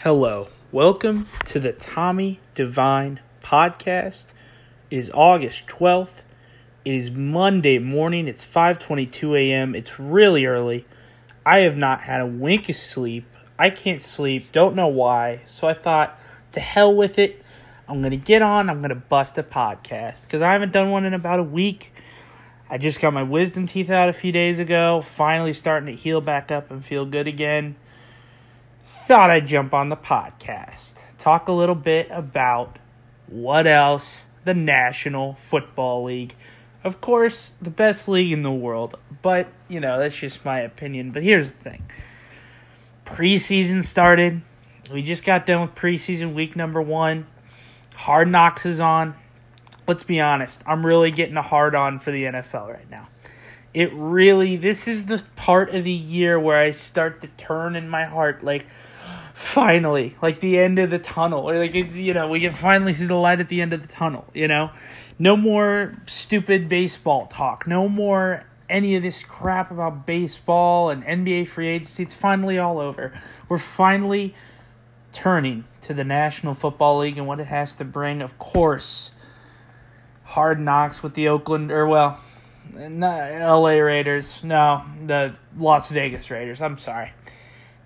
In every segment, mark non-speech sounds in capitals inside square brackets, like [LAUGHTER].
Hello. Welcome to the Tommy Divine podcast. It is August 12th. It is Monday morning. It's 5:22 a.m. It's really early. I have not had a wink of sleep. I can't sleep. Don't know why. So I thought to hell with it. I'm going to get on. I'm going to bust a podcast cuz I haven't done one in about a week. I just got my wisdom teeth out a few days ago. Finally starting to heal back up and feel good again thought I'd jump on the podcast, talk a little bit about what else the National Football League. Of course, the best league in the world, but you know, that's just my opinion. But here's the thing preseason started. We just got done with preseason week number one. Hard Knocks is on. Let's be honest, I'm really getting a hard on for the NFL right now. It really, this is the part of the year where I start to turn in my heart like, finally, like the end of the tunnel. Like you know, we can finally see the light at the end of the tunnel. You know, no more stupid baseball talk. No more any of this crap about baseball and NBA free agency. It's finally all over. We're finally turning to the National Football League and what it has to bring. Of course, hard knocks with the Oakland or well, not LA Raiders. No, the Las Vegas Raiders. I'm sorry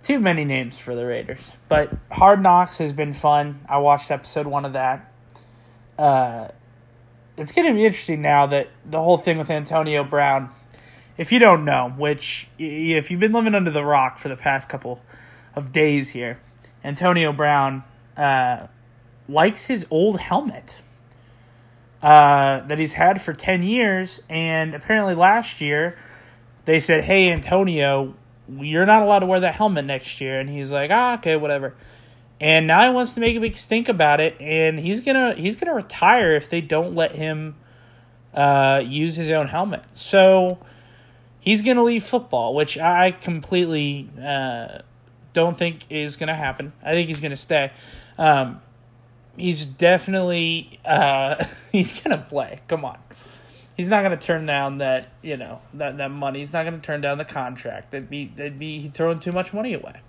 too many names for the Raiders. But Hard Knocks has been fun. I watched episode one of that. Uh, it's going to be interesting now that the whole thing with Antonio Brown. If you don't know, which if you've been living under the rock for the past couple of days here, Antonio Brown uh, likes his old helmet uh, that he's had for 10 years. And apparently last year, they said, hey, Antonio, you're not allowed to wear that helmet next year. And he's like, ah, okay, whatever. And now he wants to make a big stink about it, and he's gonna he's gonna retire if they don't let him uh, use his own helmet. So he's gonna leave football, which I completely uh, don't think is gonna happen. I think he's gonna stay. Um, he's definitely uh, [LAUGHS] he's gonna play. Come on he's not going to turn down that you know that that money. He's not going to turn down the contract. That'd be that'd be throwing too much money away.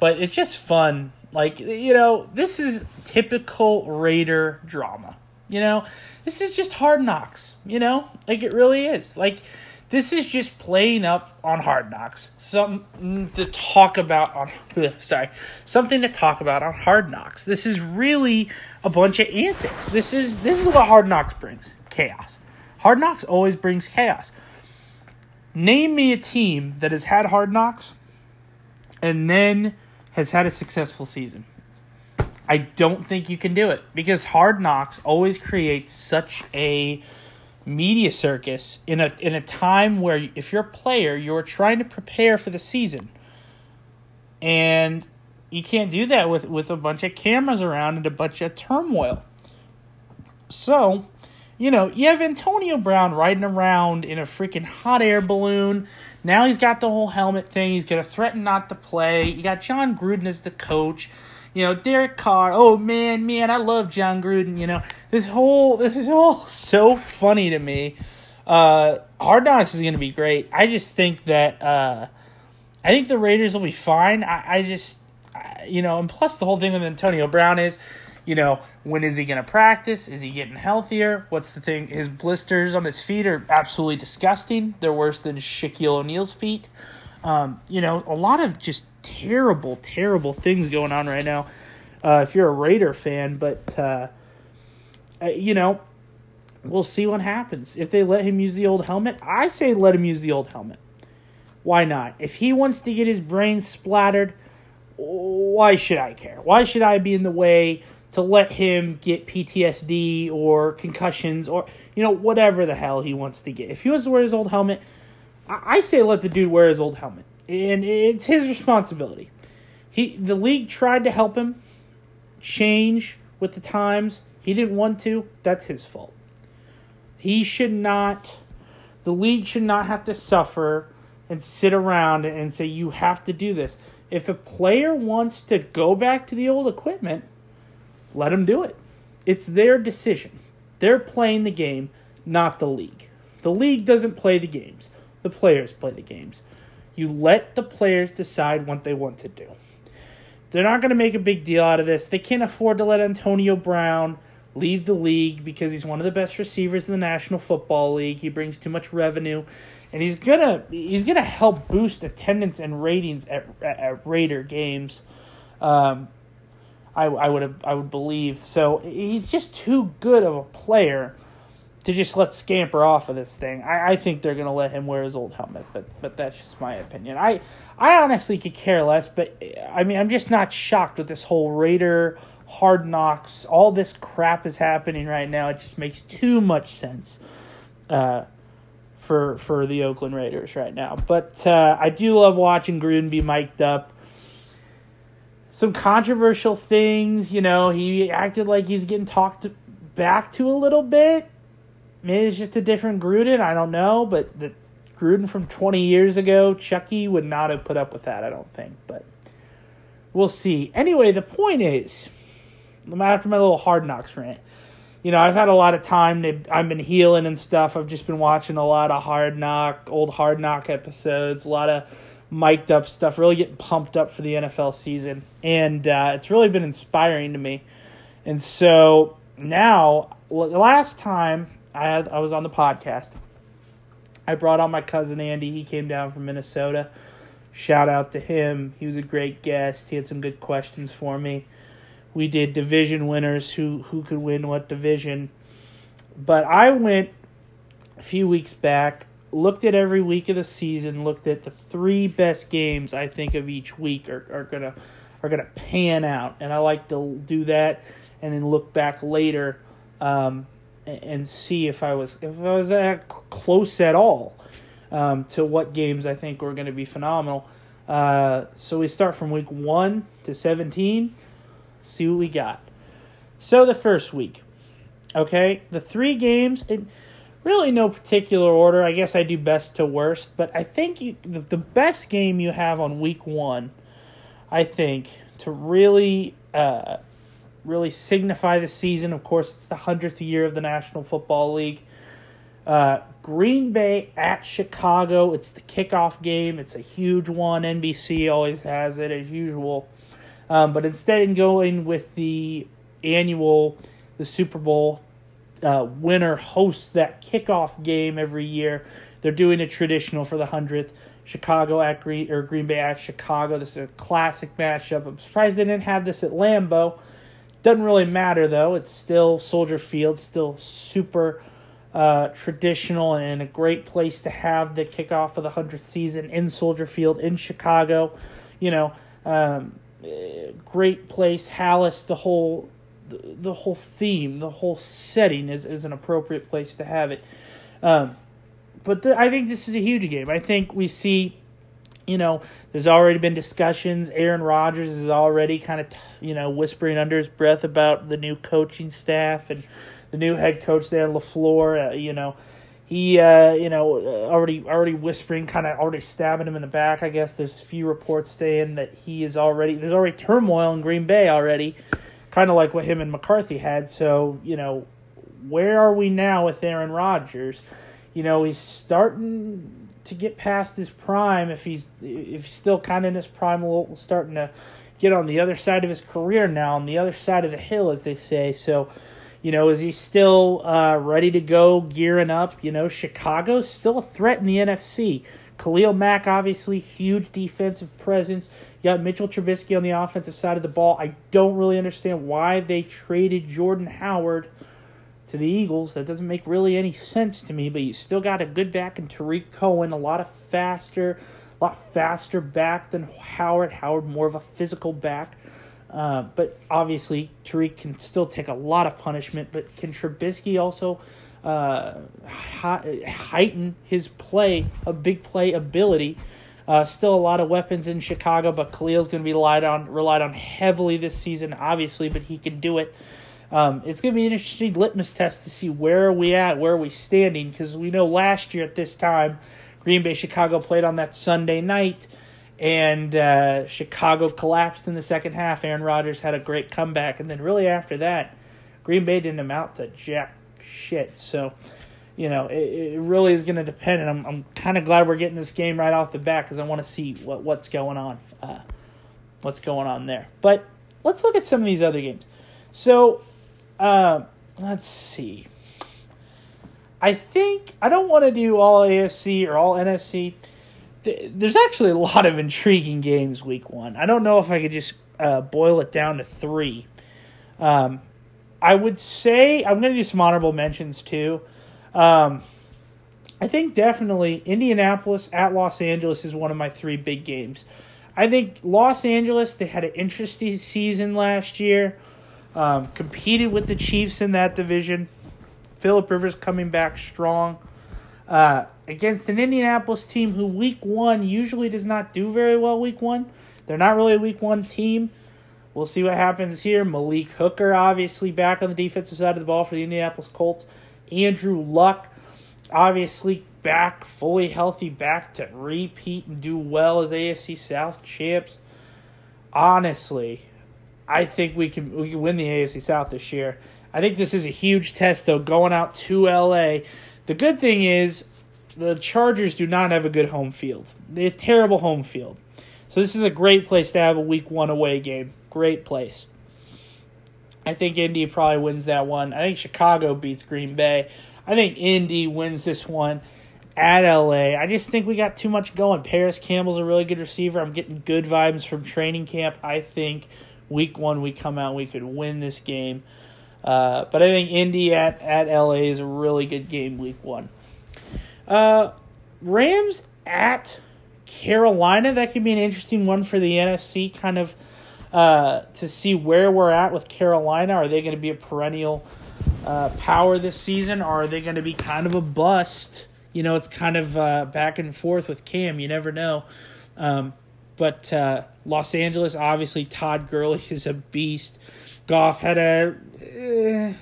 But it's just fun. Like you know, this is typical Raider drama. You know, this is just hard knocks. You know, like it really is. Like this is just playing up on hard knocks. Something to talk about on sorry, something to talk about on hard knocks. This is really a bunch of antics. This is this is what hard knocks brings chaos. Hard Knocks always brings chaos. Name me a team that has had Hard Knocks and then has had a successful season. I don't think you can do it because Hard Knocks always creates such a media circus in a in a time where if you're a player, you're trying to prepare for the season. And you can't do that with with a bunch of cameras around and a bunch of turmoil. So, you know, you have Antonio Brown riding around in a freaking hot air balloon. Now he's got the whole helmet thing. He's going to threaten not to play. You got Jon Gruden as the coach. You know, Derek Carr. Oh man, man, I love Jon Gruden. You know, this whole this is all [LAUGHS] so funny to me. Uh, Hard Knocks is going to be great. I just think that uh, I think the Raiders will be fine. I, I just, I, you know, and plus the whole thing with Antonio Brown is you know, when is he going to practice? Is he getting healthier? What's the thing? His blisters on his feet are absolutely disgusting. They're worse than Shaquille O'Neal's feet. Um, you know, a lot of just terrible, terrible things going on right now. Uh, if you're a Raider fan, but uh, you know, we'll see what happens if they let him use the old helmet. I say let him use the old helmet. Why not? If he wants to get his brain splattered, why should I care? Why should I be in the way to let him get PTSD or concussions or you know whatever the hell he wants to get. If he wants to wear his old helmet, I say let the dude wear his old helmet, and it's his responsibility. He the league tried to help him change with the times. He didn't want to. That's his fault. He should not. The league should not have to suffer and sit around and say you have to do this. If a player wants to go back to the old equipment, let them do it. It's their decision. They're playing the game, not the league. The league doesn't play the games, the players play the games. You let the players decide what they want to do. they're not going to make a big deal out of this. They can't afford to let Antonio Brown leave the league because he's one of the best receivers in the National Football League. He brings too much revenue, and he's gonna he's gonna help boost attendance and ratings at at, Raider games. Um, I I would I would believe so. He's just too good of a player to just let scamper off of this thing. I, I think they're gonna let him wear his old helmet, but but that's just my opinion. I I honestly could care less, but I mean I'm just not shocked with this whole Raider hard knocks. All this crap is happening right now. It just makes too much sense. Uh, for for the Oakland Raiders right now, but uh, I do love watching Gruden be mic'd up some controversial things. You know, he acted like he's getting talked back to a little bit. Maybe it's just a different Gruden. I don't know, but the Gruden from 20 years ago, Chucky would not have put up with that. I don't think, but we'll see. Anyway, the point is, after my little hard knocks rant, you know, I've had a lot of time. To, I've been healing and stuff. I've just been watching a lot of hard knock, old hard knock episodes, a lot of mic'd up stuff, really getting pumped up for the NFL season. And uh, it's really been inspiring to me. And so now, last time I had I was on the podcast, I brought on my cousin Andy. He came down from Minnesota. Shout out to him. He was a great guest. He had some good questions for me. We did division winners who who could win what division. But I went a few weeks back looked at every week of the season, looked at the three best games I think of each week are, are gonna are gonna pan out, and I like to do that and then look back later um, and see if I was if I was that close at all um, to what games I think were to be phenomenal. Uh, so we start from week one to seventeen. See what we got. So the first week, okay, the three games. It, really no particular order. I guess I do best to worst, but I think you, the, the best game you have on week one, I think, to really uh, really signify the season. Of course, it's the hundredth year of the National Football League. Uh, Green Bay at Chicago. It's the kickoff game. It's a huge one. NBC always has it as usual. Um, but instead of going with the annual, the Super Bowl uh, winner hosts that kickoff game every year. They're doing a traditional for the hundredth. Chicago at Green or Green Bay at Chicago. This is a classic matchup. I'm surprised they didn't have this at Lambeau. Doesn't really matter though. It's still Soldier Field, still super uh, traditional and a great place to have the kickoff of the hundredth season in Soldier Field in Chicago. You know, um, great place. Halas, the whole the, the whole theme, the whole setting is, is an appropriate place to have it. Um, but the, I think this is a huge game. I think we see, you know, there's already been discussions. Aaron Rodgers is already kind of, you know, whispering under his breath about the new coaching staff and the new head coach there, LaFleur. Uh, you know, he, uh, you know, uh, already already whispering, kind of already stabbing him in the back. I guess there's few reports saying that he is already there's already turmoil in Green Bay already kind of like what him and McCarthy had. So, you know, where are we now with Aaron Rodgers? You know, he's starting to get past his prime. If he's if he's still kind of in his prime, we'll, starting to get on the other side of his career now, on the other side of the hill, as they say. So, you know, is he still uh, ready to go, gearing up? You know, Chicago's still a threat in the NFC. Khalil Mack, obviously, huge defensive presence. You got Mitchell Trubisky on the offensive side of the ball. I don't really understand why they traded Jordan Howard to the Eagles. That doesn't make really any sense to me, but you still got a good back in Tarik Cohen, a lot of faster, a lot faster back than Howard. Howard more of a physical back. Uh, but obviously, Tarik can still take a lot of punishment. But can Trubisky also uh, heighten his play, a big play ability. Uh, still a lot of weapons in Chicago, but Khalil's going to be relied on relied on heavily this season, obviously, but he can do it. Um, it's going to be an interesting litmus test to see where are we at, where are we standing, because we know last year at this time, Green Bay Chicago played on that Sunday night, and uh, Chicago collapsed in the second half. Aaron Rodgers had a great comeback, and then really after that, Green Bay didn't amount to jack shit. So, you know, it, it really is going to depend. And I'm, I'm kind of glad we're getting this game right off the bat because I want to see what what's going on. Uh, what's going on there. But let's look at some of these other games. So, uh, let's see. I think I don't want to do all AFC or all NFC. There's actually a lot of intriguing games week one. I don't know if I could just uh, boil it down to three. Um, I would say I'm going to do some honorable mentions too. Um, I think definitely Indianapolis at Los Angeles is one of my three big games. I think Los Angeles they had an interesting season last year, um, competed with the Chiefs in that division. Philip Rivers coming back strong uh, against an Indianapolis team who week one usually does not do very well. Week one, they're not really a week one team. We'll see what happens here. Malik Hooker obviously back on the defensive side of the ball for the Indianapolis Colts. Andrew Luck obviously back fully healthy, back to repeat and do well as AFC South champs. Honestly, I think we can we can win the AFC South this year. I think this is a huge test, though, going out to LA. The good thing is the Chargers do not have a good home field. They have terrible home field. So this is a great place to have a week one away game. Great place. I think Indy probably wins that one. I think Chicago beats Green Bay. I think Indy wins this one at LA. I just think we got too much going. Parris Campbell's a really good receiver. I'm getting good vibes from training camp. I think week one we come out we could win this game. Uh, but I think Indy at, at LA is a really good game week one. Uh, Rams at Carolina, that could be an interesting one for the NFC, kind of uh, to see where we're at with Carolina. Are they going to be a perennial uh, power this season, or are they going to be kind of a bust? You know, it's kind of uh, back and forth with Cam. You never know. Um, but uh, Los Angeles, obviously, Todd Gurley [LAUGHS] is a beast. Goff had a eh,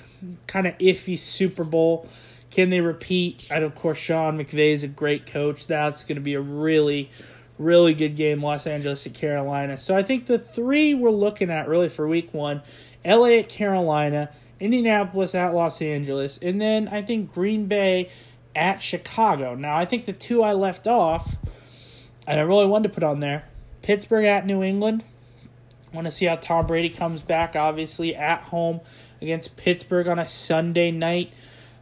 kind of iffy Super Bowl. Can they repeat? And of course, Sean McVay is a great coach. That's going to be a really, really good game, Los Angeles at Carolina. So I think the three we're looking at really for week one LA at Carolina, Indianapolis at Los Angeles, and then I think Green Bay at Chicago. Now, I think the two I left off, and I really wanted to put on there Pittsburgh at New England. Want to see how Tom Brady comes back, obviously, at home against Pittsburgh on a Sunday night.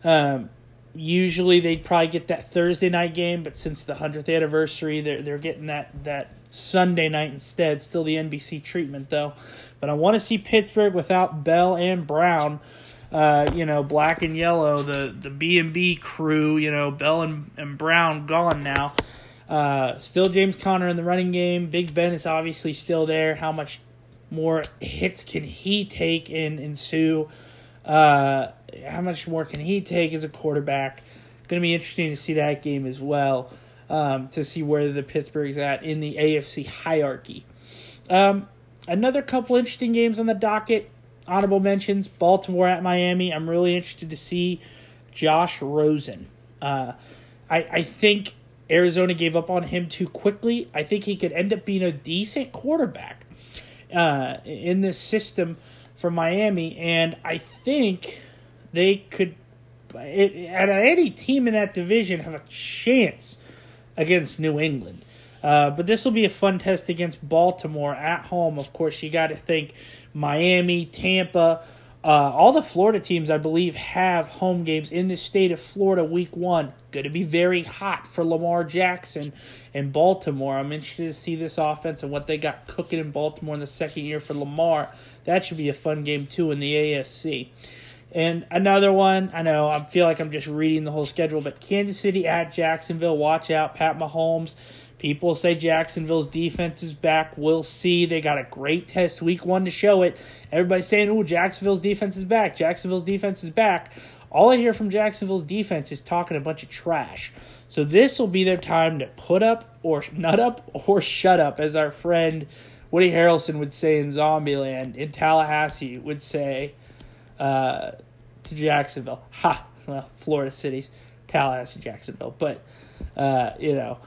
Um, usually they'd probably get that Thursday night game, but since the 100th anniversary, they're, they're getting that, that Sunday night instead. Still the NBC treatment, though. But I want to see Pittsburgh without Bell and Brown. Uh, you know, black and yellow, the the B and B crew. You know, Bell and, and Brown gone now. Uh, still James Conner in the running game. Big Ben is obviously still there. How much more hits can he take and ensue? Uh, how much more can he take as a quarterback? Going to be interesting to see that game as well. Um, to see where the Pittsburgh's at in the AFC hierarchy. Um, another couple interesting games on the docket. Honorable mentions: Baltimore at Miami. I'm really interested to see Josh Rosen. Uh, I I think Arizona gave up on him too quickly. I think he could end up being a decent quarterback uh, in this system for Miami, and I think they could, it, at any team in that division, have a chance against New England. Uh, but this will be a fun test against Baltimore at home. Of course, you got to think Miami, Tampa, uh, all the Florida teams, I believe, have home games in the state of Florida week one. Going to be very hot for Lamar Jackson and Baltimore. I'm interested to see this offense and what they got cooking in Baltimore in the second year for Lamar. That should be a fun game, too, in the AFC. And another one, I know I feel like I'm just reading the whole schedule, but Kansas City at Jacksonville. Watch out, Pat Mahomes. People say Jacksonville's defense is back. We'll see. They got a great test week one to show it. Everybody's saying, oh, Jacksonville's defense is back. Jacksonville's defense is back. All I hear from Jacksonville's defense is talking a bunch of trash. So this will be their time to put up or nut up or shut up, as our friend Woody Harrelson would say in Zombieland. In Tallahassee would say uh, to Jacksonville. Ha! Well, Florida cities, Tallahassee, Jacksonville. But, uh, you know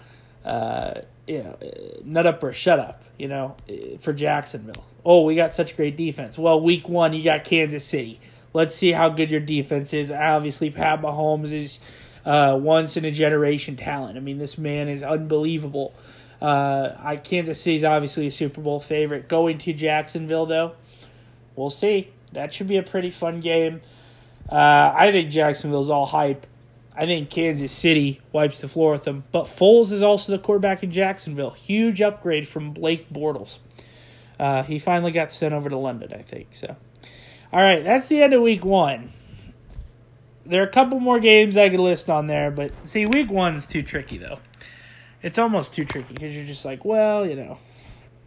uh, you know, nut up or shut up, you know, for Jacksonville. Oh, we got such great defense. Well, week one, you got Kansas City. Let's see how good your defense is. Obviously, Pat Mahomes is uh, once in a generation talent. I mean, this man is unbelievable. Uh, I Kansas City's obviously a Super Bowl favorite. Going to Jacksonville though, we'll see. That should be a pretty fun game. Uh, I think Jacksonville's all hype. I think Kansas City wipes the floor with them. But Foles is also the quarterback in Jacksonville. Huge upgrade from Blake Bortles. Uh, he finally got sent over to London, I think. So, all right, that's the end of week one. There are a couple more games I could list on there, but see, week one's too tricky though. It's almost too tricky because you're just like, well, you know,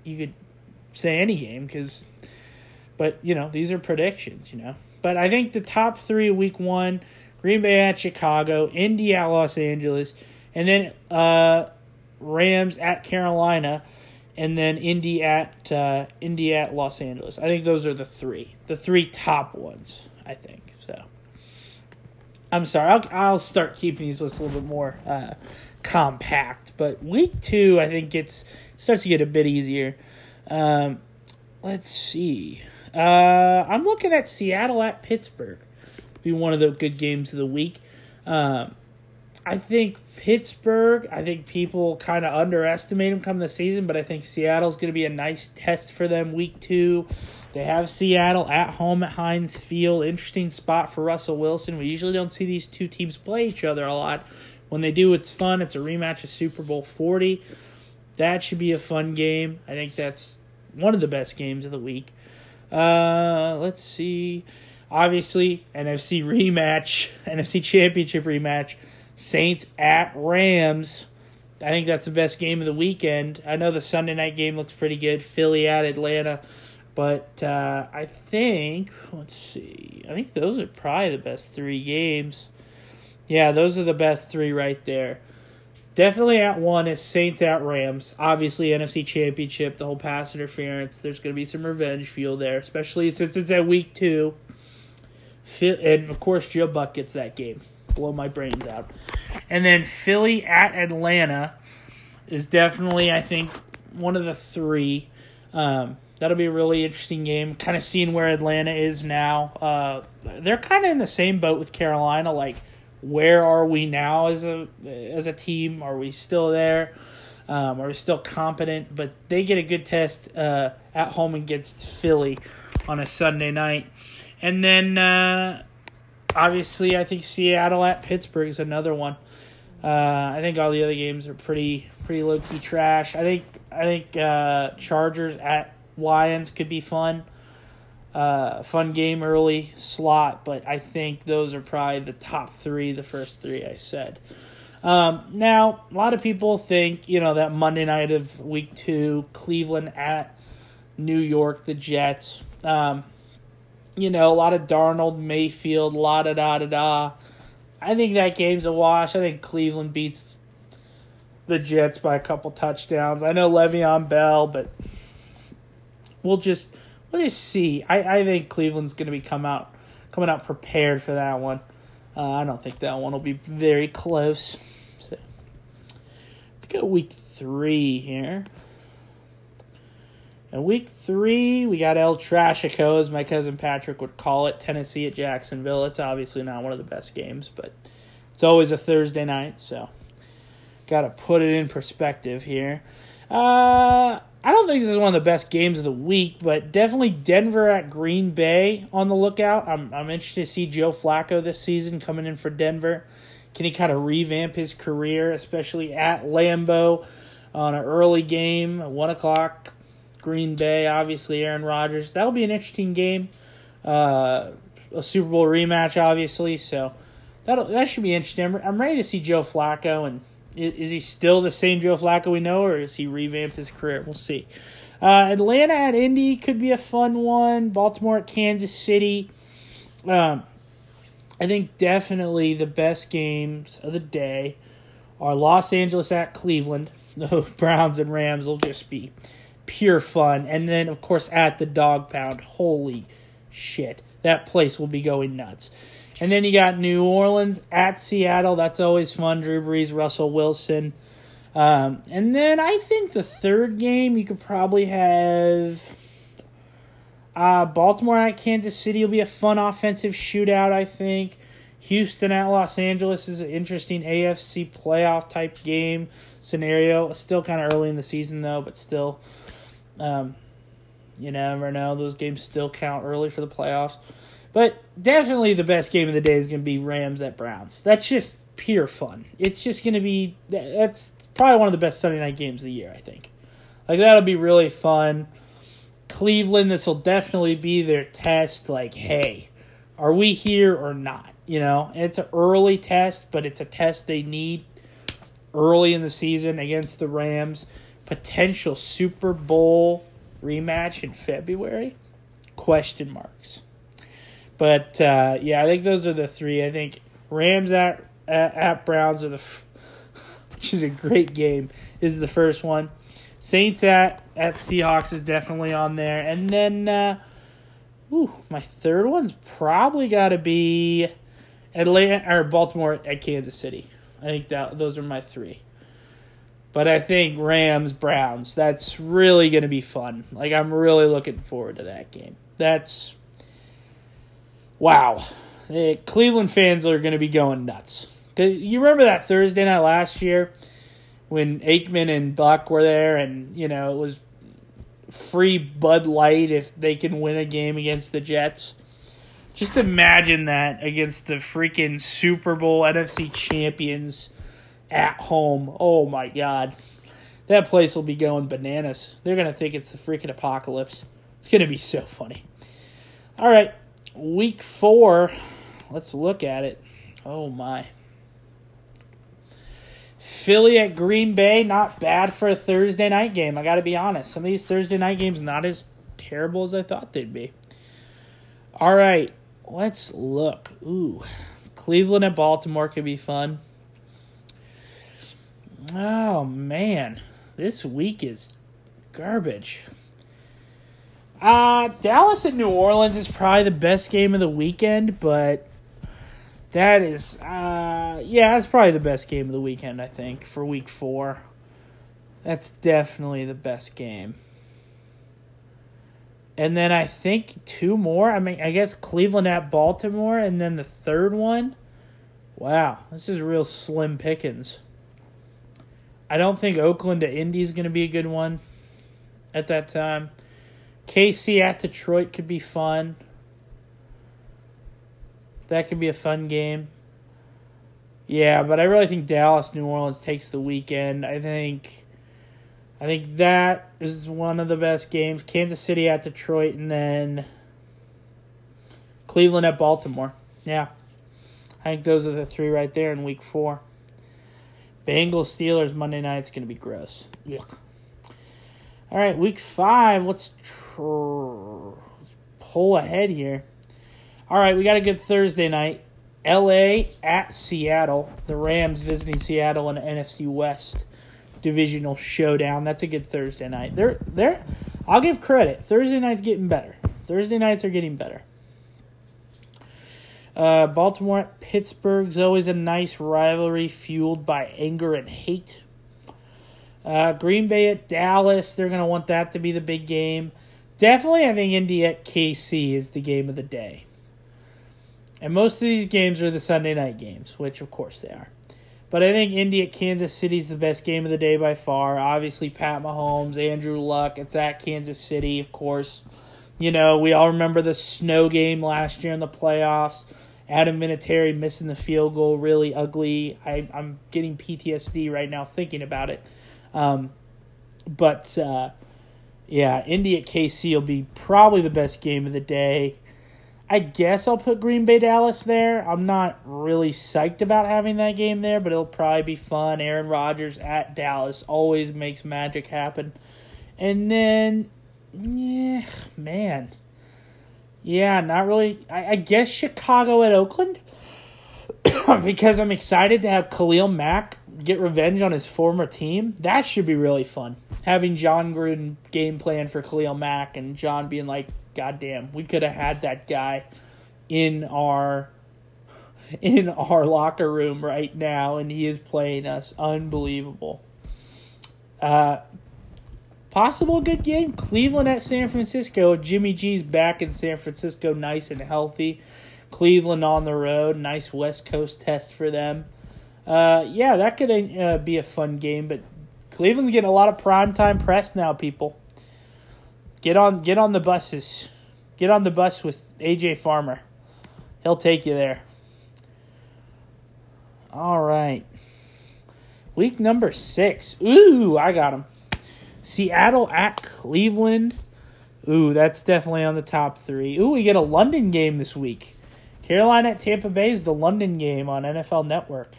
you could say any game because, but you know, these are predictions, you know. But I think the top three week one Green Bay at Chicago, Indy at Los Angeles, and then uh, Rams at Carolina, and then Indy at uh, Indy at Los Angeles. I think those are the three, the three top ones. I think so. I'm sorry. I'll I'll start keeping these lists a little bit more uh, compact, but week two I think gets starts to get a bit easier. Um, let's see. Uh, I'm looking at Seattle at Pittsburgh be one of the good games of the week. Um, I think Pittsburgh, I think people kind of underestimate them come the season, but I think Seattle's going to be a nice test for them week two. They have Seattle at home at Heinz Field. Interesting spot for Russell Wilson. We usually don't see these two teams play each other a lot. When they do, it's fun. It's a rematch of Super Bowl 40. That should be a fun game. I think that's one of the best games of the week. Uh, let's see. Obviously, NFC rematch, [LAUGHS] NFC championship rematch, Saints at Rams. I think that's the best game of the weekend. I know the Sunday night game looks pretty good. Philly at Atlanta. But uh, I think, let's see, I think those are probably the best three games. Yeah, those are the best three right there. Definitely at one is Saints at Rams. Obviously, NFC Championship, the whole pass interference. There's going to be some revenge feel there, especially since it's at week two and of course Joe Buck gets that game. Blow my brains out. And then Philly at Atlanta is definitely, I think, one of the three. Um, that'll be a really interesting game. Kind of seeing where Atlanta is now. Uh, they're kind of in the same boat with Carolina. Like, where are we now as a as a team? Are we still there? Um, are we still competent? But they get a good test uh, at home against Philly on a Sunday night. And then uh, obviously, I think Seattle at Pittsburgh is another one. Uh, I think all the other games are pretty pretty low key trash. I think I think uh, Chargers at Lions could be fun. Uh, fun game early slot, but I think those are probably the top three, the first three I said. Um, now, a lot of people think, you know, that Monday night of week two, Cleveland at New York, the Jets. Um, you know, a lot of Darnold, Mayfield, la da da da da. I think that game's a wash. I think Cleveland beats the Jets by a couple touchdowns. I know Le'Veon Bell, but we'll just we'll just see. I, I think Cleveland's going to be come out coming out prepared for that one. Uh, I don't think that one will be very close. So let's go week three here. And week three, we got El Trashico, as my cousin Patrick would call it, Tennessee at Jacksonville. It's obviously not one of the best games, but it's always a Thursday night, so got to put it in perspective here. Uh, I don't think this is one of the best games of the week, but definitely Denver at Green Bay on the lookout. I'm I'm interested to see Joe Flacco this season coming in for Denver. Can he kind of revamp his career, especially at Lambeau on an early game, one o'clock Green Bay, obviously Aaron Rodgers. That'll be an interesting game. Uh, a Super Bowl rematch, obviously. So that that should be interesting. I'm, ready to see Joe Flacco, and is, is, he still the same Joe Flacco we know, or is he revamped his career? We'll see. Uh, Atlanta at Indy could be a fun one. Baltimore at Kansas City. Um, I think definitely the best games of the day are Los Angeles at Cleveland. [LAUGHS] The Browns and Rams will just be pure fun. And then, of course, at the dog pound, holy shit, that place will be going nuts. And then you got New Orleans at Seattle. That's always fun. Drew Brees, Russell Wilson. Um, and then I think the third game you could probably have uh, Baltimore at Kansas City will be a fun offensive shootout. I think Houston at Los Angeles is an interesting AFC playoff type game scenario. Still kind of early in the season though, but still, um, you never know. Those games still count early for the playoffs. But definitely the best game of the day is going to be Rams at Browns. That's just pure fun. It's just going to be that's probably one of the best Sunday night games of the year. I think. Like that'll be really fun. Cleveland, this will definitely be their test. Like, hey, are we here or not? You know, it's an early test, but it's a test they need early in the season against the Rams. Potential Super Bowl rematch in February? Question marks. But uh, yeah, I think those are the three. I think Rams at at, at Browns are the, [LAUGHS] which is a great game, is the first one. Saints at at Seahawks is definitely on there, and then, uh, ooh, my third one's probably got to be Atlanta or Baltimore at Kansas City. I think that those are my three. But I think Rams Browns. That's really going to be fun. Like I'm really looking forward to that game. That's wow. Eh, Cleveland fans are going to be going nuts. You remember that Thursday night last year when Aikman and Buck were there, and you know it was free Bud Light if they can win a game against the Jets. Just imagine that against the freaking Super Bowl NFC champions at home. Oh my god. That place will be going bananas. They're going to think it's the freaking apocalypse. It's going to be so funny. All right, week 4. Let's look at it. Oh my. Philly at Green Bay, not bad for a Thursday night game. I got to be honest. Some of these Thursday night games not as terrible as I thought they'd be. All right, let's look. Ooh, Cleveland at Baltimore could be fun. Oh man, this week is garbage. Uh Dallas at New Orleans is probably the best game of the weekend, but that is, uh, yeah, that's probably the best game of the weekend, I think, for week four. That's definitely the best game. And then I think two more. I mean, I guess Cleveland at Baltimore, and then the third one. Wow, this is real slim pickings. I don't think Oakland to Indy is going to be a good one at that time. KC at Detroit could be fun. That could be a fun game. Yeah, but I really think Dallas New Orleans takes the weekend. I think I think that is one of the best games. Kansas City at Detroit and then Cleveland at Baltimore. Yeah. I think those are the three right there in week 4. Bengals Steelers Monday night is going to be gross. Yuck. All right, week 5, let's, tr- let's pull ahead here. All right, we got a good Thursday night. LA at Seattle. The Rams visiting Seattle in the NFC West divisional showdown. That's a good Thursday night. They're they're I'll give credit. Thursday night's getting better. Thursday nights are getting better. Uh, Baltimore at Pittsburgh is always a nice rivalry fueled by anger and hate. Uh, Green Bay at Dallas, they're going to want that to be the big game. Definitely, I think Indy at KC is the game of the day. And most of these games are the Sunday night games, which of course they are. But I think Indy at Kansas City is the best game of the day by far. Obviously, Pat Mahomes, Andrew Luck. It's at Kansas City, of course. You know, we all remember the snow game last year in the playoffs. Adam Vinatieri missing the field goal, really ugly. I, I'm getting PTSD right now thinking about it. Um, but uh, yeah, Indy at KC will be probably the best game of the day. I guess I'll put Green Bay Dallas there. I'm not really psyched about having that game there, but it'll probably be fun. Aaron Rodgers at Dallas always makes magic happen. And then, yeah, man. Yeah, not really. I, I guess Chicago at Oakland [COUGHS] because I'm excited to have Khalil Mack get revenge on his former team. That should be really fun. Having Jon Gruden game plan for Khalil Mack and Jon being like, God damn, we could have had that guy in our in our locker room right now and he is playing us unbelievable. Uh possible good game. Cleveland at San Francisco. Jimmy G's back in San Francisco nice and healthy. Cleveland on the road, nice West Coast test for them. Uh, yeah, that could uh, be a fun game, but Cleveland's getting a lot of primetime press now, people. Get on get on the buses. Get on the bus with AJ Farmer. He'll take you there. All right. Week number six. Ooh, I got him. Seattle at Cleveland. Ooh, that's definitely on the top three. Ooh, we get a London game this week. Carolina at Tampa Bay is the London game on NFL Network.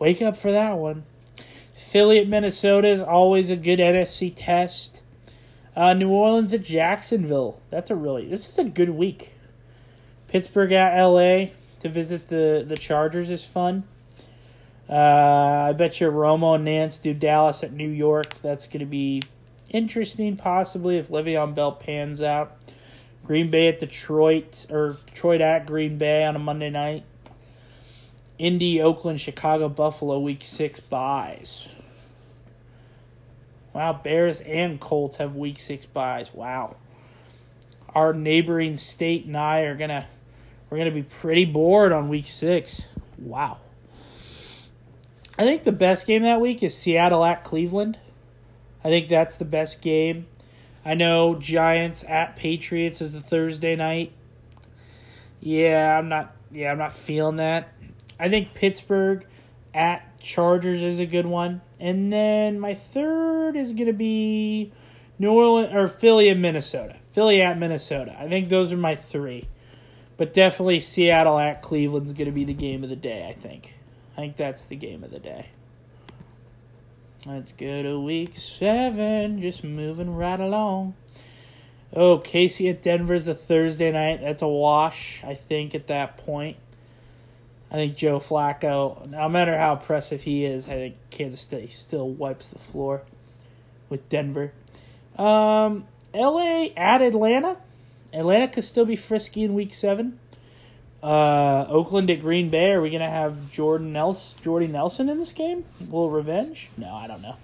Wake up for that one. Philly at Minnesota is always a good NFC test. Uh, New Orleans at Jacksonville. That's a really this is a good week. Pittsburgh at LA to visit the the Chargers is fun. Uh, I bet you Romo and Nance do Dallas at New York. That's going to be interesting, possibly if Le'Veon Bell pans out. Green Bay at Detroit or Detroit at Green Bay on a Monday night. Indy, Oakland, Chicago, Buffalo, Week Six byes. Wow, Bears and Colts have week six byes. Wow. Our neighboring state and I are gonna we're gonna be pretty bored on week six. Wow. I think the best game that week is Seattle at Cleveland. I think that's the best game. I know Giants at Patriots is the Thursday night. Yeah, I'm not yeah, I'm not feeling that. I think Pittsburgh at Chargers is a good one. And then my third is going to be New Orleans or Philly and Minnesota. Philly at Minnesota. I think those are my three. But definitely Seattle at Cleveland's going to be the game of the day, I think. I think that's the game of the day. Let's go to week seven. Just moving right along. Oh, KC at Denver's a Thursday night. That's a wash, I think, at that point. I think Joe Flacco, no matter how impressive he is, I think Kansas State still wipes the floor with Denver. Um, LA at Atlanta. Atlanta could still be frisky in week seven. Uh, Oakland at Green Bay. Are we gonna have Jordan Nelson, Jordy Nelson in this game? Little revenge? No, I don't know.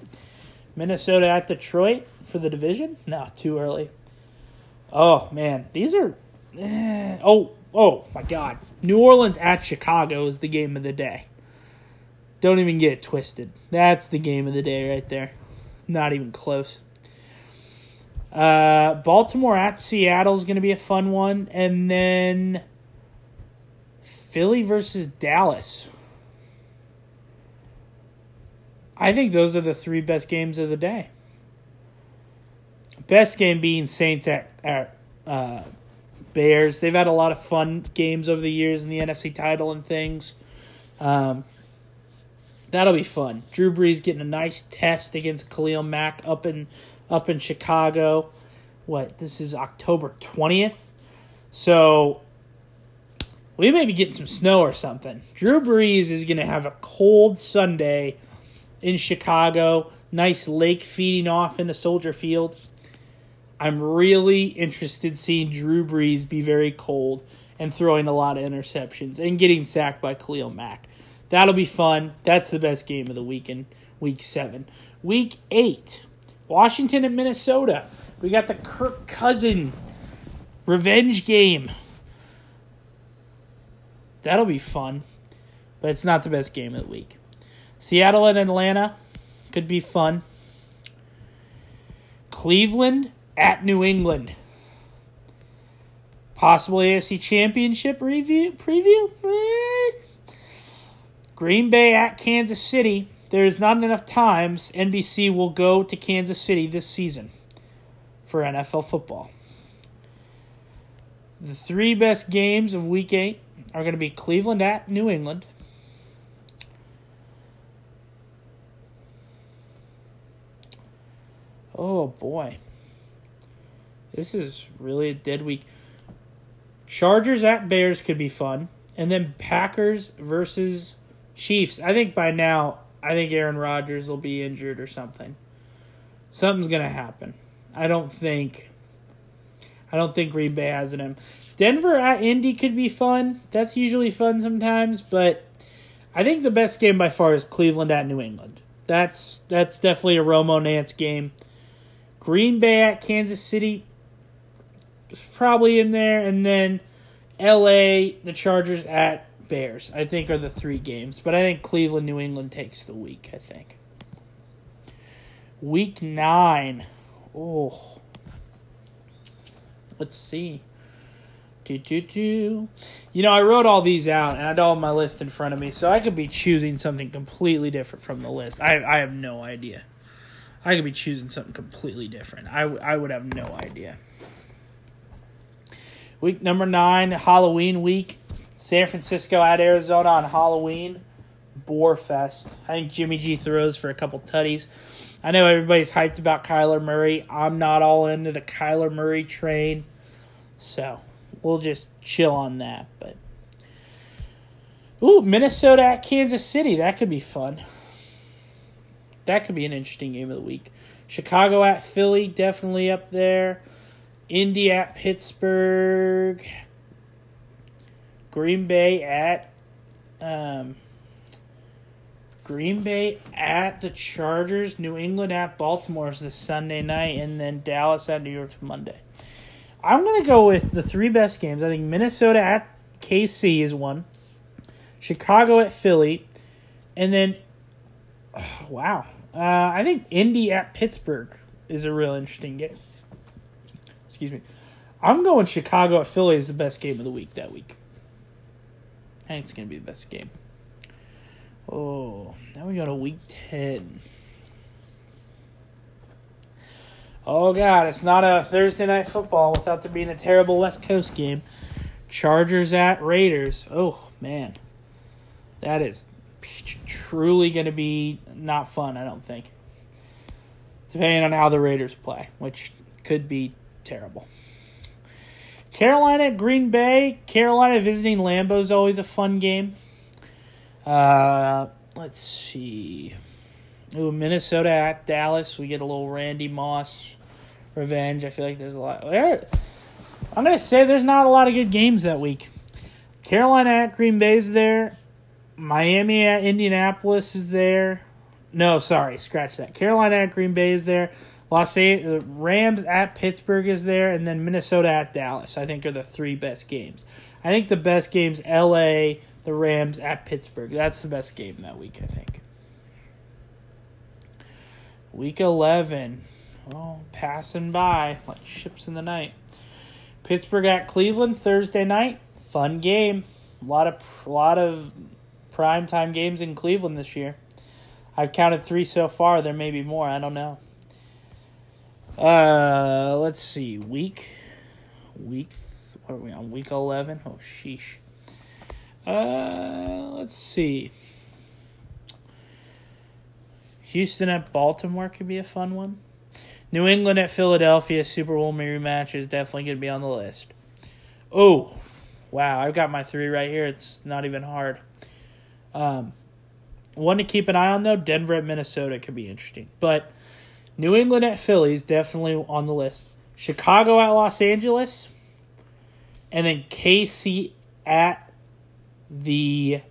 Minnesota at Detroit for the division? No, too early. Oh man, these are. Eh, oh, Oh my God. New Orleans at Chicago is the game of the day. Don't even get it twisted. That's the game of the day right there. Not even close. Uh, Baltimore at Seattle is going to be a fun one. And then Philly versus Dallas. I think those are the three best games of the day. Best game being Saints at, at uh, Bears. They've had a lot of fun games over the years in the NFC title and things. Um, that'll be fun. Drew Brees getting a nice test against Khalil Mack up in up in Chicago. What this is October twentieth, so we may be getting some snow or something. Drew Brees is going to have a cold Sunday in Chicago. Nice lake feeding off in the Soldier Field. I'm really interested seeing Drew Brees be very cold and throwing a lot of interceptions and getting sacked by Khalil Mack. That'll be fun. That's the best game of the weekend, week seven. Week eight, Washington and Minnesota. We got the Kirk Cousin revenge game. That'll be fun, but it's not the best game of the week. Seattle and Atlanta could be fun. Cleveland at New England. Possible AFC Championship review preview. Eh. Green Bay at Kansas City. There is not enough times NBC will go to Kansas City this season for NFL football. The three best games of Week Eight are going to be Cleveland at New England. Oh boy. This is really a dead week. Chargers at Bears could be fun. And then Packers versus Chiefs. I think by now, I think Aaron Rodgers will be injured or something. Something's going to happen. I don't think. I don't think Green Bay has it in him. Denver at Indy could be fun. That's usually fun sometimes, but I think the best game by far is Cleveland at New England. That's that's definitely a Romo Nance game. Green Bay at Kansas City is probably in there, and then L.A., the Chargers at Bears. I think are the three games, but I think Cleveland, New England takes the week. I think. Week nine. Oh. Let's see. Do, do, do. You know, I wrote all these out and I don't have my list in front of me, so I could be choosing something completely different from the list. I, I have no idea. I could be choosing something completely different. I, I would have no idea. Week number nine, Halloween week. San Francisco at Arizona on Halloween. Boar Fest. I think Jimmy G throws for a couple tutties. I know everybody's hyped about Kyler Murray. I'm not all into the Kyler Murray train. So we'll just chill on that. But ooh, Minnesota at Kansas City. That could be fun. That could be an interesting game of the week. Chicago at Philly, definitely up there. Indy at Pittsburgh. Green Bay at um, Green Bay at the Chargers, New England at Baltimore is this Sunday night, and then Dallas at New York's Monday. I'm going to go with the three best games. I think Minnesota at KC is one, Chicago at Philly, and then, oh, [SIGHS] wow, uh, I think Indy at Pittsburgh is a real interesting game. Excuse me. I'm going Chicago at Philly is the best game of the week that week. I think it's going to be the best game. Oh, now we go to week 10. Oh, God, it's not a Thursday night football without there being a terrible West Coast game. Chargers at Raiders. Oh, man. That is truly going to be not fun, I don't think. Depending on how the Raiders play, which could be terrible. Carolina at Green Bay. Carolina visiting Lambeau is always a fun game. Uh, let's see. Ooh, Minnesota at Dallas. We get a little Randy Moss revenge. I feel like there's a lot. I'm gonna say there's not a lot of good games that week. Carolina at Green Bay is there. Miami at Indianapolis is there. No, sorry, scratch that. Carolina at Green Bay is there. Los Angeles, Rams at Pittsburgh is there, and then Minnesota at Dallas. I think are the three best games. I think the best games L.A the Rams at Pittsburgh. That's the best game that week, I think. Week 11. Oh, passing by like ships in the night. Pittsburgh at Cleveland Thursday night. Fun game. A lot of a lot of prime time games in Cleveland this year. I've counted 3 so far. There may be more. I don't know. Uh, let's see. Week week what are we on? Week 11. Oh, sheesh. Uh, let's see. Houston at Baltimore could be a fun one. New England at Philadelphia Super Bowl rematch is definitely going to be on the list. Oh, wow! I've got my three right here. It's not even hard. Um, one to keep an eye on though: Denver at Minnesota could be interesting, but New England at Philly is definitely on the list. Chicago at Los Angeles, and then KC at the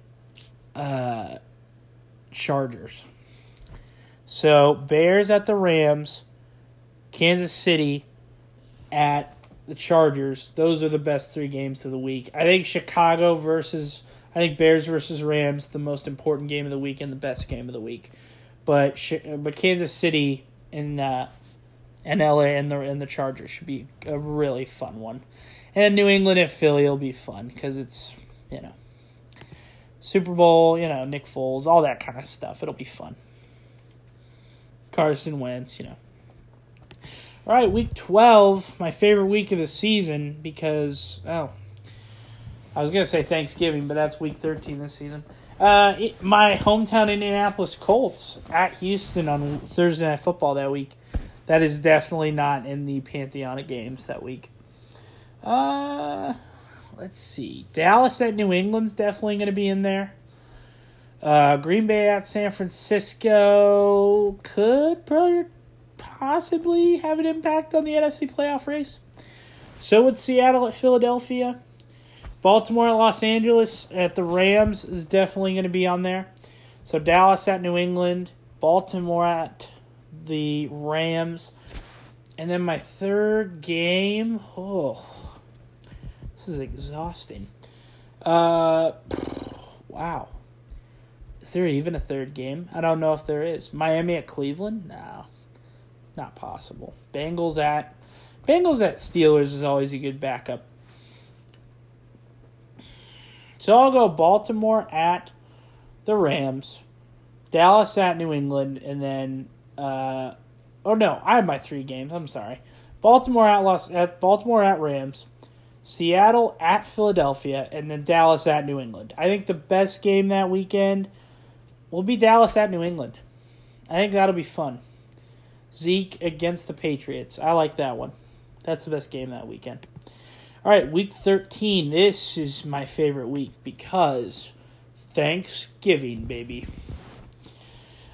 uh, Chargers. So Bears at the Rams, Kansas City at the Chargers. Those are the best three games of the week. I think Chicago versus I think Bears versus Rams the most important game of the week and the best game of the week. But but Kansas City and uh, and LA and the and the Chargers should be a really fun one. And New England at Philly will be fun because it's you know Super Bowl, you know, Nick Foles, all that kind of stuff. It'll be fun. Carson Wentz, you know. All right, week 12, my favorite week of the season because, oh, I was going to say Thanksgiving, but that's week 13 this season. Uh, it, my hometown Indianapolis Colts at Houston on Thursday Night Football that week. That is definitely not in the Pantheon of games that week. Uh, let's see. Dallas at New England's definitely going to be in there. Uh, Green Bay at San Francisco could possibly have an impact on the NFC playoff race. So would Seattle at Philadelphia. Baltimore at Los Angeles at the Rams is definitely going to be on there. So Dallas at New England, Baltimore at the Rams. And then my third game, oh, This is exhausting. Uh, wow. Is there even a third game? I don't know if there is. Miami at Cleveland? No, not possible. Bengals at Bengals at Steelers is always a good backup. So I'll go Baltimore at the Rams, Dallas at New England, and then uh, oh no, I have my three games. I'm sorry. Baltimore at Los at Baltimore at Rams, Seattle at Philadelphia, and then Dallas at New England. I think the best game that weekend will be Dallas at New England. I think that'll be fun. Zeke against the Patriots. I like that one. That's the best game that weekend. All right, week 13. This is my favorite week because Thanksgiving, baby.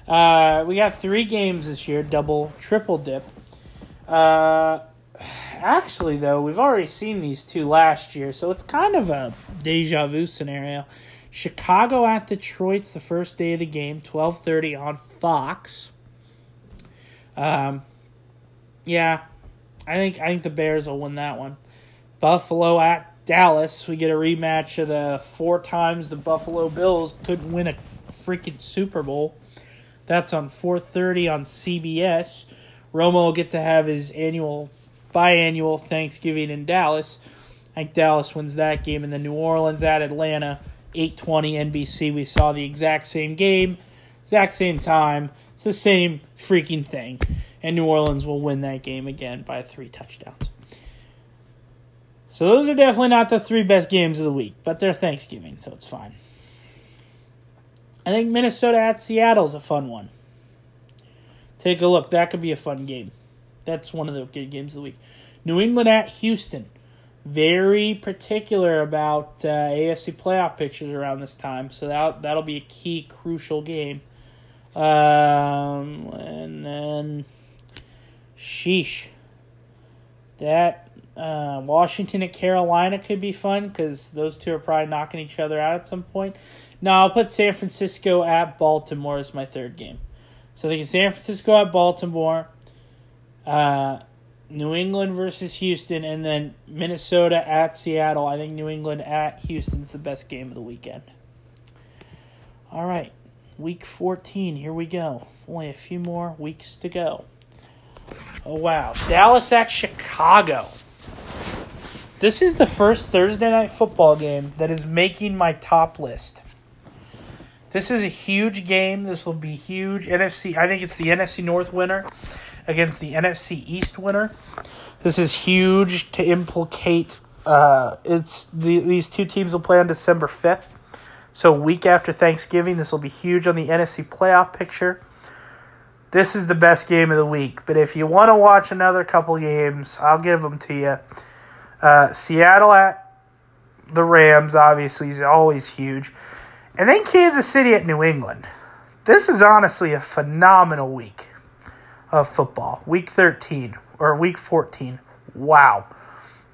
Uh, we got three games this year, double, triple dip. Uh, actually, though, we've already seen these two last year, so it's kind of a deja vu scenario. Chicago at Detroit's the first day of the game, twelve thirty on Fox. Um, yeah, I think I think the Bears will win that one. Buffalo at Dallas, we get a rematch of the four times the Buffalo Bills couldn't win a freaking Super Bowl. That's on 4:30 on CBS. Romo will get to have his annual biannual Thanksgiving in Dallas. I think Dallas wins that game and then New Orleans at Atlanta, 8:20 NBC. We saw the exact same game, exact same time. It's the same freaking thing. And New Orleans will win that game again by 3 touchdowns. So those are definitely not the three best games of the week, but they're Thanksgiving, so it's fine. I think Minnesota at Seattle is a fun one. Take a look. That could be a fun game. That's one of the good games of the week. New England at Houston. Very particular about uh, AFC playoff pictures around this time, so that that'll be a key, crucial game. Um, and then, sheesh, that uh, Washington at Carolina could be fun because those two are probably knocking each other out at some point. No, I'll put San Francisco at Baltimore as my third game. So I think San Francisco at Baltimore, uh, New England versus Houston, and then Minnesota at Seattle. I think New England at Houston is the best game of the weekend. All right, week 14, here we go. Only a few more weeks to go. Oh, wow. Dallas at Chicago. This is the first Thursday night football game that is making my top list. This is a huge game. This will be huge. NFC, I think it's the NFC North winner against the NFC East winner. This is huge to implicate. Uh, it's the, these two teams will play on December fifth, so week after Thanksgiving. This will be huge on the NFC playoff picture. This is the best game of the week. But if you want to watch another couple games, I'll give them to you. Uh, Seattle at the Rams, obviously, is always huge. And then Kansas City at New England. This is honestly a phenomenal week of football. Week 13 or week 14. Wow.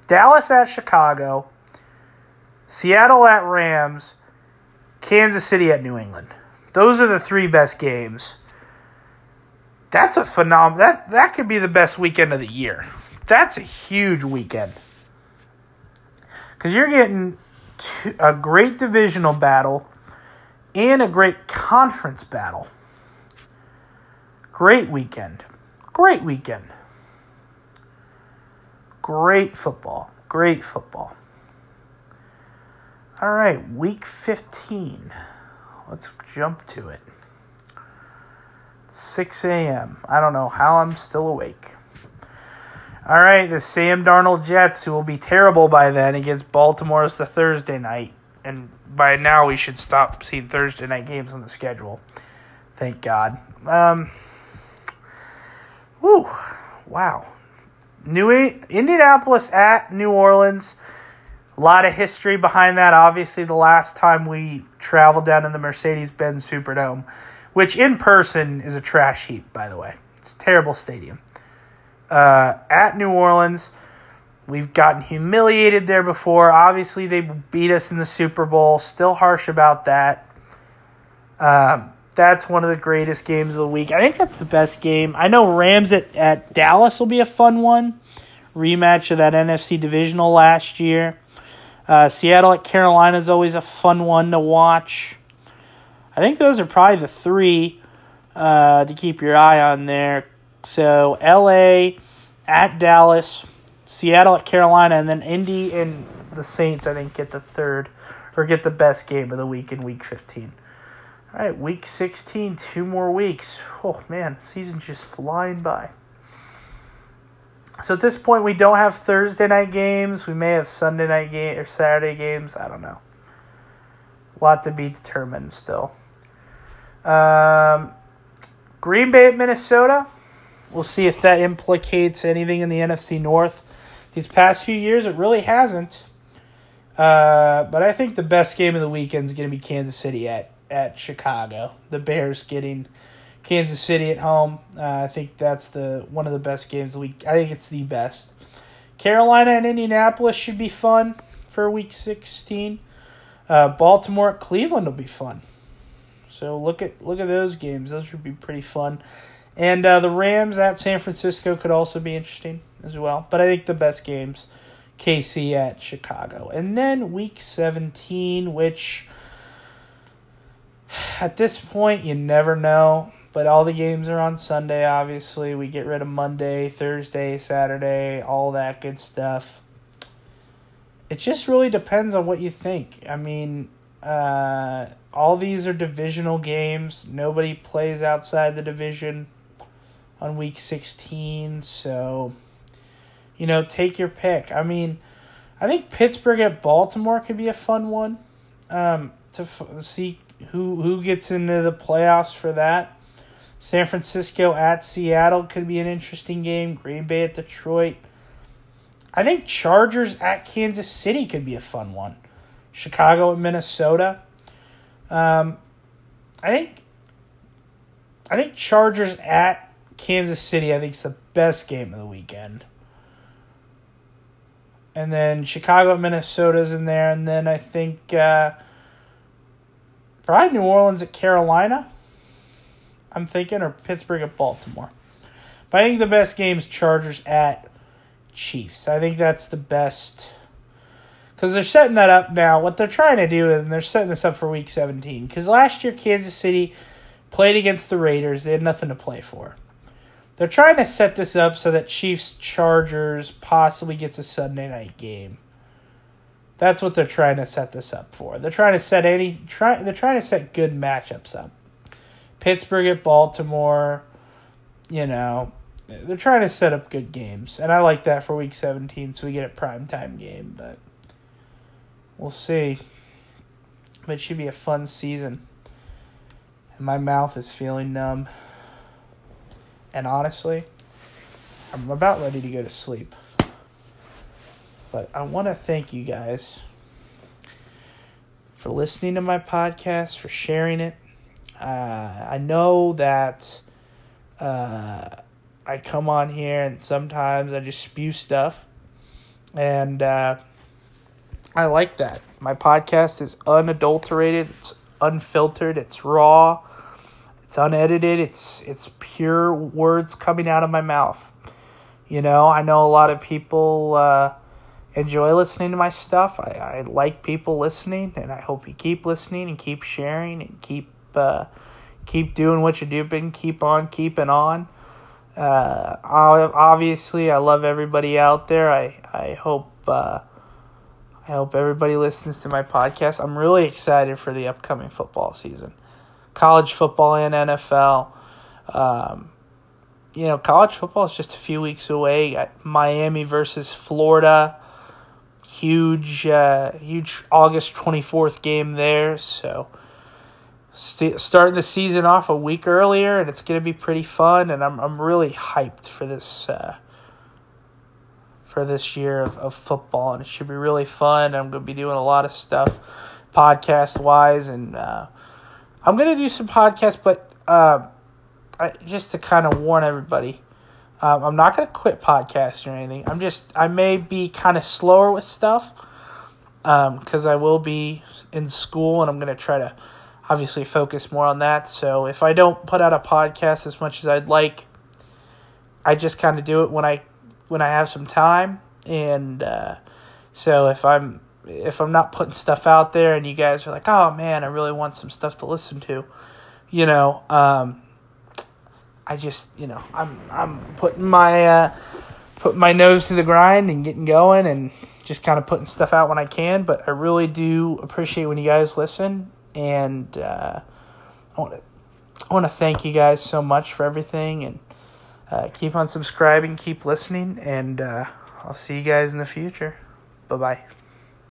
Dallas at Chicago, Seattle at Rams, Kansas City at New England. Those are the three best games. That's a phenomenal that that could be the best weekend of the year. That's a huge weekend because you're getting a great divisional battle and a great conference battle. Great weekend. Great weekend. Great football. Great football. All right, week 15. Let's jump to it. 6 a.m. I don't know how I'm still awake. All right, the Sam Darnold Jets, who will be terrible by then against Baltimore, is the Thursday night. And by now, we should stop seeing Thursday night games on the schedule. Thank God. Um, whew, wow. New Indianapolis at New Orleans. A lot of history behind that. Obviously, the last time we traveled down in the Mercedes Benz Superdome, which in person is a trash heap, by the way. It's a terrible stadium uh, at New Orleans. We've gotten humiliated there before. Obviously, they beat us in the Super Bowl. Still harsh about that. Um, that's one of the greatest games of the week. I think that's the best game. I know Rams at, at Dallas will be a fun one. Rematch of that NFC divisional last year. Uh, Seattle at Carolina is always a fun one to watch. I think those are probably the three uh, to keep your eye on there. So LA at Dallas, Seattle at Carolina, and then Indy and the Saints, I think, get the third or get the best game of the week in week 15. All right, week 16, two more weeks. Oh, man, season's just flying by. So at this point, we don't have Thursday night games. We may have Sunday night game or Saturday games. I don't know. A lot to be determined still. Um, Green Bay at Minnesota. We'll see if that implicates anything in the NFC North. These past few years, it really hasn't. Uh, but I think the best game of the weekend is going to be Kansas City at, at Chicago. The Bears getting Kansas City at home. Uh, I think that's the one of the best games of the week. I think it's the best. Carolina and Indianapolis should be fun for week 16. Uh, Baltimore at Cleveland will be fun. So look at look at those games. Those should be pretty fun. And uh, the Rams at San Francisco could also be interesting as well. But I think the best games, KC at Chicago. And then week 17, which at this point you never know. But all the games are on Sunday, obviously. We get rid of Monday, Thursday, Saturday, all that good stuff. It just really depends on what you think. I mean, uh, all these are divisional games. Nobody plays outside the division on week 16. So, you know, take your pick. I mean, I think Pittsburgh at Baltimore could be a fun one um, to f- see who who gets into the playoffs for that. San Francisco at Seattle could be an interesting game. Green Bay at Detroit. I think Chargers at Kansas City could be a fun one. Chicago and Minnesota. Um, I think I think Chargers at Kansas City. I think it's the best game of the weekend. And then Chicago, at Minnesota's in there, and then I think uh, probably New Orleans at Carolina. I'm thinking, or Pittsburgh at Baltimore. But I think the best game is Chargers at Chiefs. I think that's the best because they're setting that up now. What they're trying to do is they're setting this up for Week 17. Because last year Kansas City played against the Raiders, they had nothing to play for. They're trying to set this up so that Chiefs Chargers possibly gets a Sunday night game. That's what they're trying to set this up for. They're trying to set any try they're trying to set good matchups up. Pittsburgh at Baltimore, you know, they're trying to set up good games. And I like that for week 17 so we get a prime time game, but we'll see. But it should be a fun season. And my mouth is feeling numb. And honestly, I'm about ready to go to sleep. But I want to thank you guys for listening to my podcast, for sharing it. Uh, I know that uh, I come on here and sometimes I just spew stuff. And uh, I like that. My podcast is unadulterated, it's unfiltered, it's raw, it's unedited, it's it's pure words coming out of my mouth. You know, I know a lot of people uh, enjoy listening to my stuff. I, I like people listening, and I hope you keep listening and keep sharing and keep uh, keep doing what you're doing. Keep on keeping on. Uh, obviously, I love everybody out there. I I hope uh, I hope everybody listens to my podcast. I'm really excited for the upcoming football season, college football and NFL. Um, you know, college football is just a few weeks away. Miami versus Florida, huge, uh, huge August twenty fourth game there. So st- starting the season off a week earlier, and it's going to be pretty fun. And I'm I'm really hyped for this uh, for this year of, of football, and it should be really fun. I'm going to be doing a lot of stuff podcast wise, and uh, I'm going to do some podcasts, but uh, I, just to kind of warn everybody. Um, I'm not going to quit podcasting or anything. I'm just, I may be kind of slower with stuff because um, I will be in school and I'm going to try to obviously focus more on that. So if I don't put out a podcast as much as I'd like, I just kind of do it when I when I have some time. And uh, so if I'm if I'm not putting stuff out there and you guys are like, oh man, I really want some stuff to listen to, you know, um, I just, you know, I'm I'm putting my uh, putting my nose to the grind and getting going and just kind of putting stuff out when I can. But I really do appreciate when you guys listen, and uh, I want to I want to thank you guys so much for everything, and uh, keep on subscribing, keep listening, and uh, I'll see you guys in the future. Bye bye.